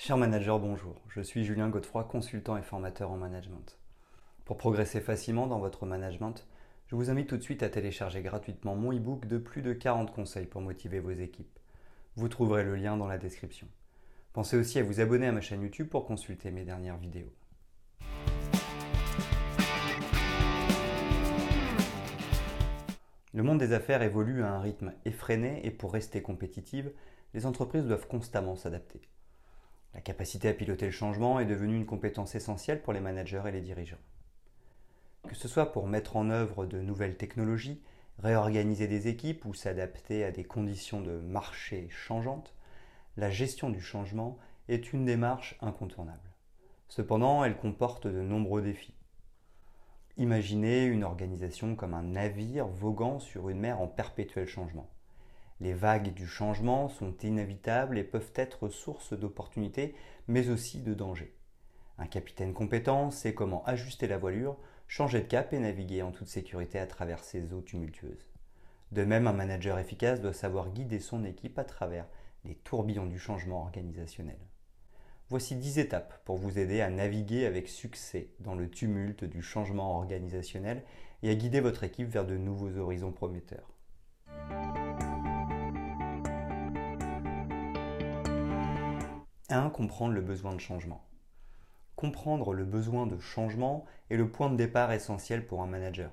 Chers managers, bonjour. Je suis Julien Godefroy, consultant et formateur en management. Pour progresser facilement dans votre management, je vous invite tout de suite à télécharger gratuitement mon e-book de plus de 40 conseils pour motiver vos équipes. Vous trouverez le lien dans la description. Pensez aussi à vous abonner à ma chaîne YouTube pour consulter mes dernières vidéos. Le monde des affaires évolue à un rythme effréné et pour rester compétitive, les entreprises doivent constamment s'adapter. La capacité à piloter le changement est devenue une compétence essentielle pour les managers et les dirigeants. Que ce soit pour mettre en œuvre de nouvelles technologies, réorganiser des équipes ou s'adapter à des conditions de marché changeantes, la gestion du changement est une démarche incontournable. Cependant, elle comporte de nombreux défis. Imaginez une organisation comme un navire voguant sur une mer en perpétuel changement. Les vagues du changement sont inévitables et peuvent être source d'opportunités, mais aussi de dangers. Un capitaine compétent sait comment ajuster la voilure, changer de cap et naviguer en toute sécurité à travers ces eaux tumultueuses. De même, un manager efficace doit savoir guider son équipe à travers les tourbillons du changement organisationnel. Voici 10 étapes pour vous aider à naviguer avec succès dans le tumulte du changement organisationnel et à guider votre équipe vers de nouveaux horizons prometteurs. 1. Comprendre le besoin de changement. Comprendre le besoin de changement est le point de départ essentiel pour un manager.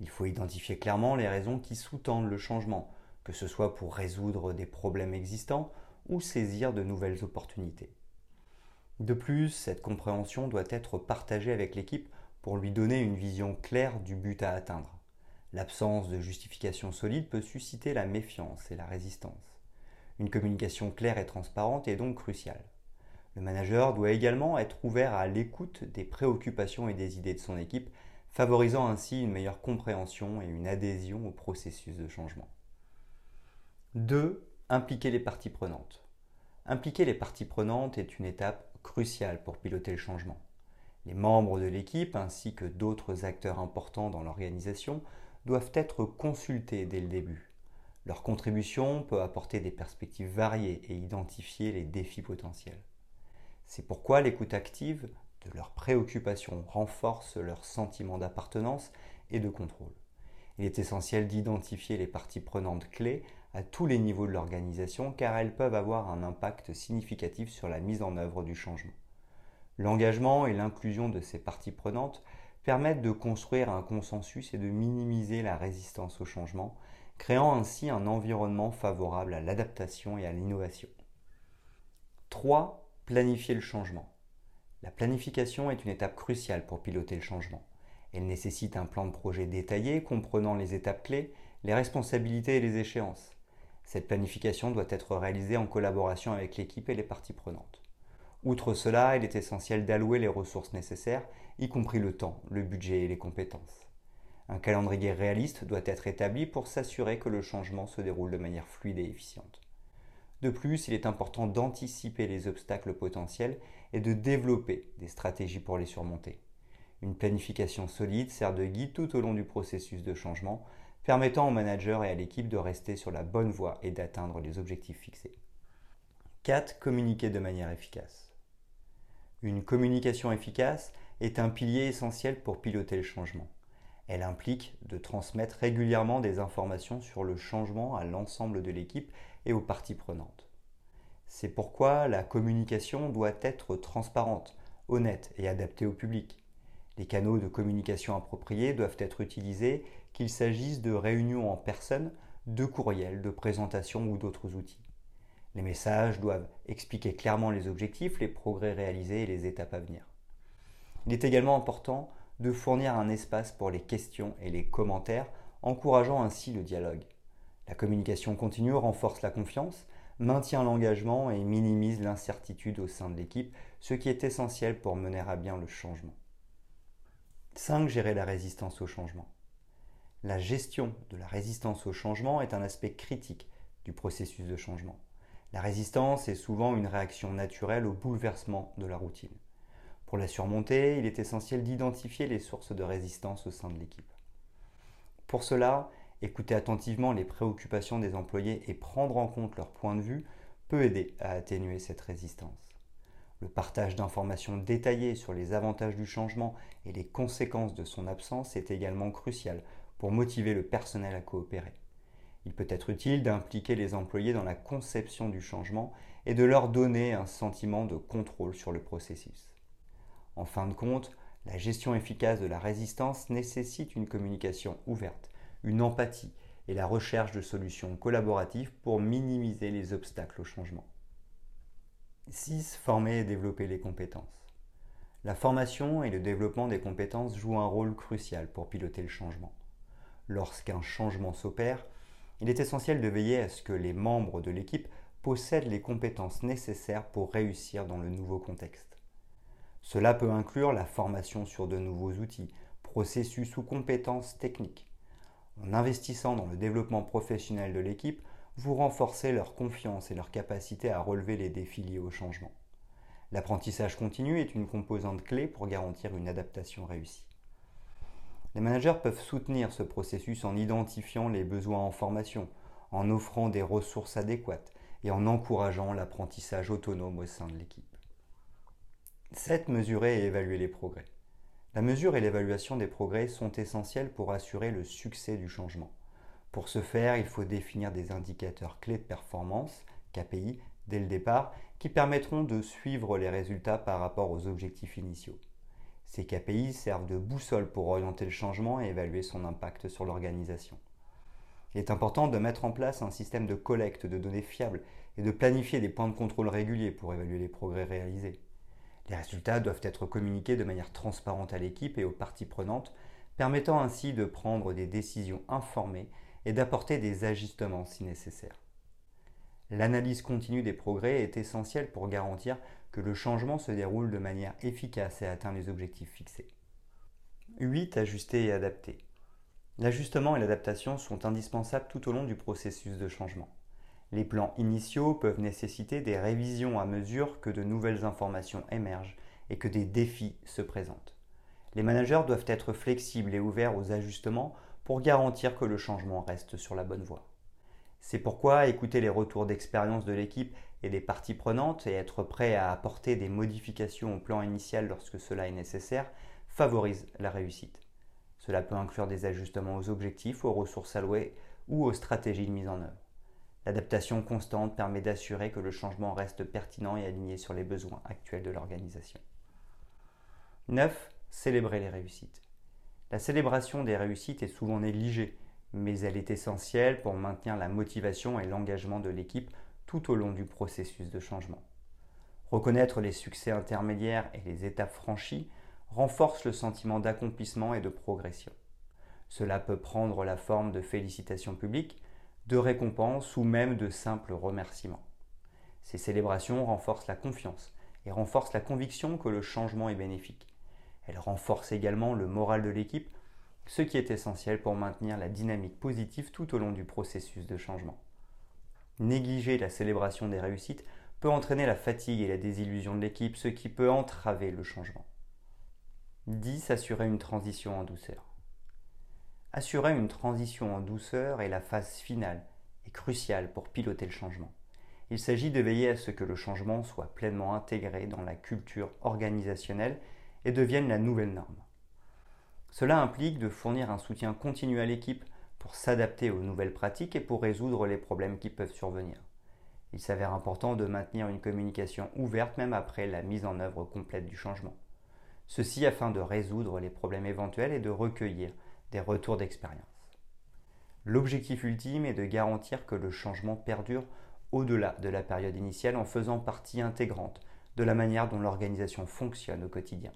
Il faut identifier clairement les raisons qui sous-tendent le changement, que ce soit pour résoudre des problèmes existants ou saisir de nouvelles opportunités. De plus, cette compréhension doit être partagée avec l'équipe pour lui donner une vision claire du but à atteindre. L'absence de justification solide peut susciter la méfiance et la résistance. Une communication claire et transparente est donc cruciale. Le manager doit également être ouvert à l'écoute des préoccupations et des idées de son équipe, favorisant ainsi une meilleure compréhension et une adhésion au processus de changement. 2. Impliquer les parties prenantes. Impliquer les parties prenantes est une étape cruciale pour piloter le changement. Les membres de l'équipe ainsi que d'autres acteurs importants dans l'organisation doivent être consultés dès le début. Leur contribution peut apporter des perspectives variées et identifier les défis potentiels. C'est pourquoi l'écoute active de leurs préoccupations renforce leur sentiment d'appartenance et de contrôle. Il est essentiel d'identifier les parties prenantes clés à tous les niveaux de l'organisation car elles peuvent avoir un impact significatif sur la mise en œuvre du changement. L'engagement et l'inclusion de ces parties prenantes permettent de construire un consensus et de minimiser la résistance au changement, créant ainsi un environnement favorable à l'adaptation et à l'innovation. 3. Planifier le changement. La planification est une étape cruciale pour piloter le changement. Elle nécessite un plan de projet détaillé comprenant les étapes clés, les responsabilités et les échéances. Cette planification doit être réalisée en collaboration avec l'équipe et les parties prenantes. Outre cela, il est essentiel d'allouer les ressources nécessaires, y compris le temps, le budget et les compétences. Un calendrier réaliste doit être établi pour s'assurer que le changement se déroule de manière fluide et efficiente. De plus, il est important d'anticiper les obstacles potentiels et de développer des stratégies pour les surmonter. Une planification solide sert de guide tout au long du processus de changement, permettant au manager et à l'équipe de rester sur la bonne voie et d'atteindre les objectifs fixés. 4. Communiquer de manière efficace. Une communication efficace est un pilier essentiel pour piloter le changement. Elle implique de transmettre régulièrement des informations sur le changement à l'ensemble de l'équipe et aux parties prenantes. C'est pourquoi la communication doit être transparente, honnête et adaptée au public. Les canaux de communication appropriés doivent être utilisés, qu'il s'agisse de réunions en personne, de courriels, de présentations ou d'autres outils. Les messages doivent expliquer clairement les objectifs, les progrès réalisés et les étapes à venir. Il est également important de fournir un espace pour les questions et les commentaires, encourageant ainsi le dialogue. La communication continue renforce la confiance, maintient l'engagement et minimise l'incertitude au sein de l'équipe, ce qui est essentiel pour mener à bien le changement. 5. Gérer la résistance au changement. La gestion de la résistance au changement est un aspect critique du processus de changement. La résistance est souvent une réaction naturelle au bouleversement de la routine. Pour la surmonter, il est essentiel d'identifier les sources de résistance au sein de l'équipe. Pour cela, écouter attentivement les préoccupations des employés et prendre en compte leur point de vue peut aider à atténuer cette résistance. Le partage d'informations détaillées sur les avantages du changement et les conséquences de son absence est également crucial pour motiver le personnel à coopérer. Il peut être utile d'impliquer les employés dans la conception du changement et de leur donner un sentiment de contrôle sur le processus. En fin de compte, la gestion efficace de la résistance nécessite une communication ouverte, une empathie et la recherche de solutions collaboratives pour minimiser les obstacles au changement. 6. Former et développer les compétences. La formation et le développement des compétences jouent un rôle crucial pour piloter le changement. Lorsqu'un changement s'opère, il est essentiel de veiller à ce que les membres de l'équipe possèdent les compétences nécessaires pour réussir dans le nouveau contexte. Cela peut inclure la formation sur de nouveaux outils, processus ou compétences techniques. En investissant dans le développement professionnel de l'équipe, vous renforcez leur confiance et leur capacité à relever les défis liés au changement. L'apprentissage continu est une composante clé pour garantir une adaptation réussie. Les managers peuvent soutenir ce processus en identifiant les besoins en formation, en offrant des ressources adéquates et en encourageant l'apprentissage autonome au sein de l'équipe. 7. Mesurer et évaluer les progrès. La mesure et l'évaluation des progrès sont essentiels pour assurer le succès du changement. Pour ce faire, il faut définir des indicateurs clés de performance, KPI, dès le départ, qui permettront de suivre les résultats par rapport aux objectifs initiaux. Ces KPI servent de boussole pour orienter le changement et évaluer son impact sur l'organisation. Il est important de mettre en place un système de collecte de données fiables et de planifier des points de contrôle réguliers pour évaluer les progrès réalisés. Les résultats doivent être communiqués de manière transparente à l'équipe et aux parties prenantes, permettant ainsi de prendre des décisions informées et d'apporter des ajustements si nécessaire. L'analyse continue des progrès est essentielle pour garantir que le changement se déroule de manière efficace et atteint les objectifs fixés. 8. Ajuster et adapter. L'ajustement et l'adaptation sont indispensables tout au long du processus de changement. Les plans initiaux peuvent nécessiter des révisions à mesure que de nouvelles informations émergent et que des défis se présentent. Les managers doivent être flexibles et ouverts aux ajustements pour garantir que le changement reste sur la bonne voie. C'est pourquoi écouter les retours d'expérience de l'équipe et des parties prenantes et être prêt à apporter des modifications au plan initial lorsque cela est nécessaire favorise la réussite. Cela peut inclure des ajustements aux objectifs, aux ressources allouées ou aux stratégies de mise en œuvre. L'adaptation constante permet d'assurer que le changement reste pertinent et aligné sur les besoins actuels de l'organisation. 9. Célébrer les réussites. La célébration des réussites est souvent négligée, mais elle est essentielle pour maintenir la motivation et l'engagement de l'équipe tout au long du processus de changement. Reconnaître les succès intermédiaires et les étapes franchies renforce le sentiment d'accomplissement et de progression. Cela peut prendre la forme de félicitations publiques, de récompenses ou même de simples remerciements. Ces célébrations renforcent la confiance et renforcent la conviction que le changement est bénéfique. Elle renforce également le moral de l'équipe, ce qui est essentiel pour maintenir la dynamique positive tout au long du processus de changement. Négliger la célébration des réussites peut entraîner la fatigue et la désillusion de l'équipe, ce qui peut entraver le changement. 10. Assurer une transition en douceur. Assurer une transition en douceur est la phase finale et cruciale pour piloter le changement. Il s'agit de veiller à ce que le changement soit pleinement intégré dans la culture organisationnelle et devienne la nouvelle norme. Cela implique de fournir un soutien continu à l'équipe pour s'adapter aux nouvelles pratiques et pour résoudre les problèmes qui peuvent survenir. Il s'avère important de maintenir une communication ouverte même après la mise en œuvre complète du changement. Ceci afin de résoudre les problèmes éventuels et de recueillir des retours d'expérience. L'objectif ultime est de garantir que le changement perdure au-delà de la période initiale en faisant partie intégrante de la manière dont l'organisation fonctionne au quotidien.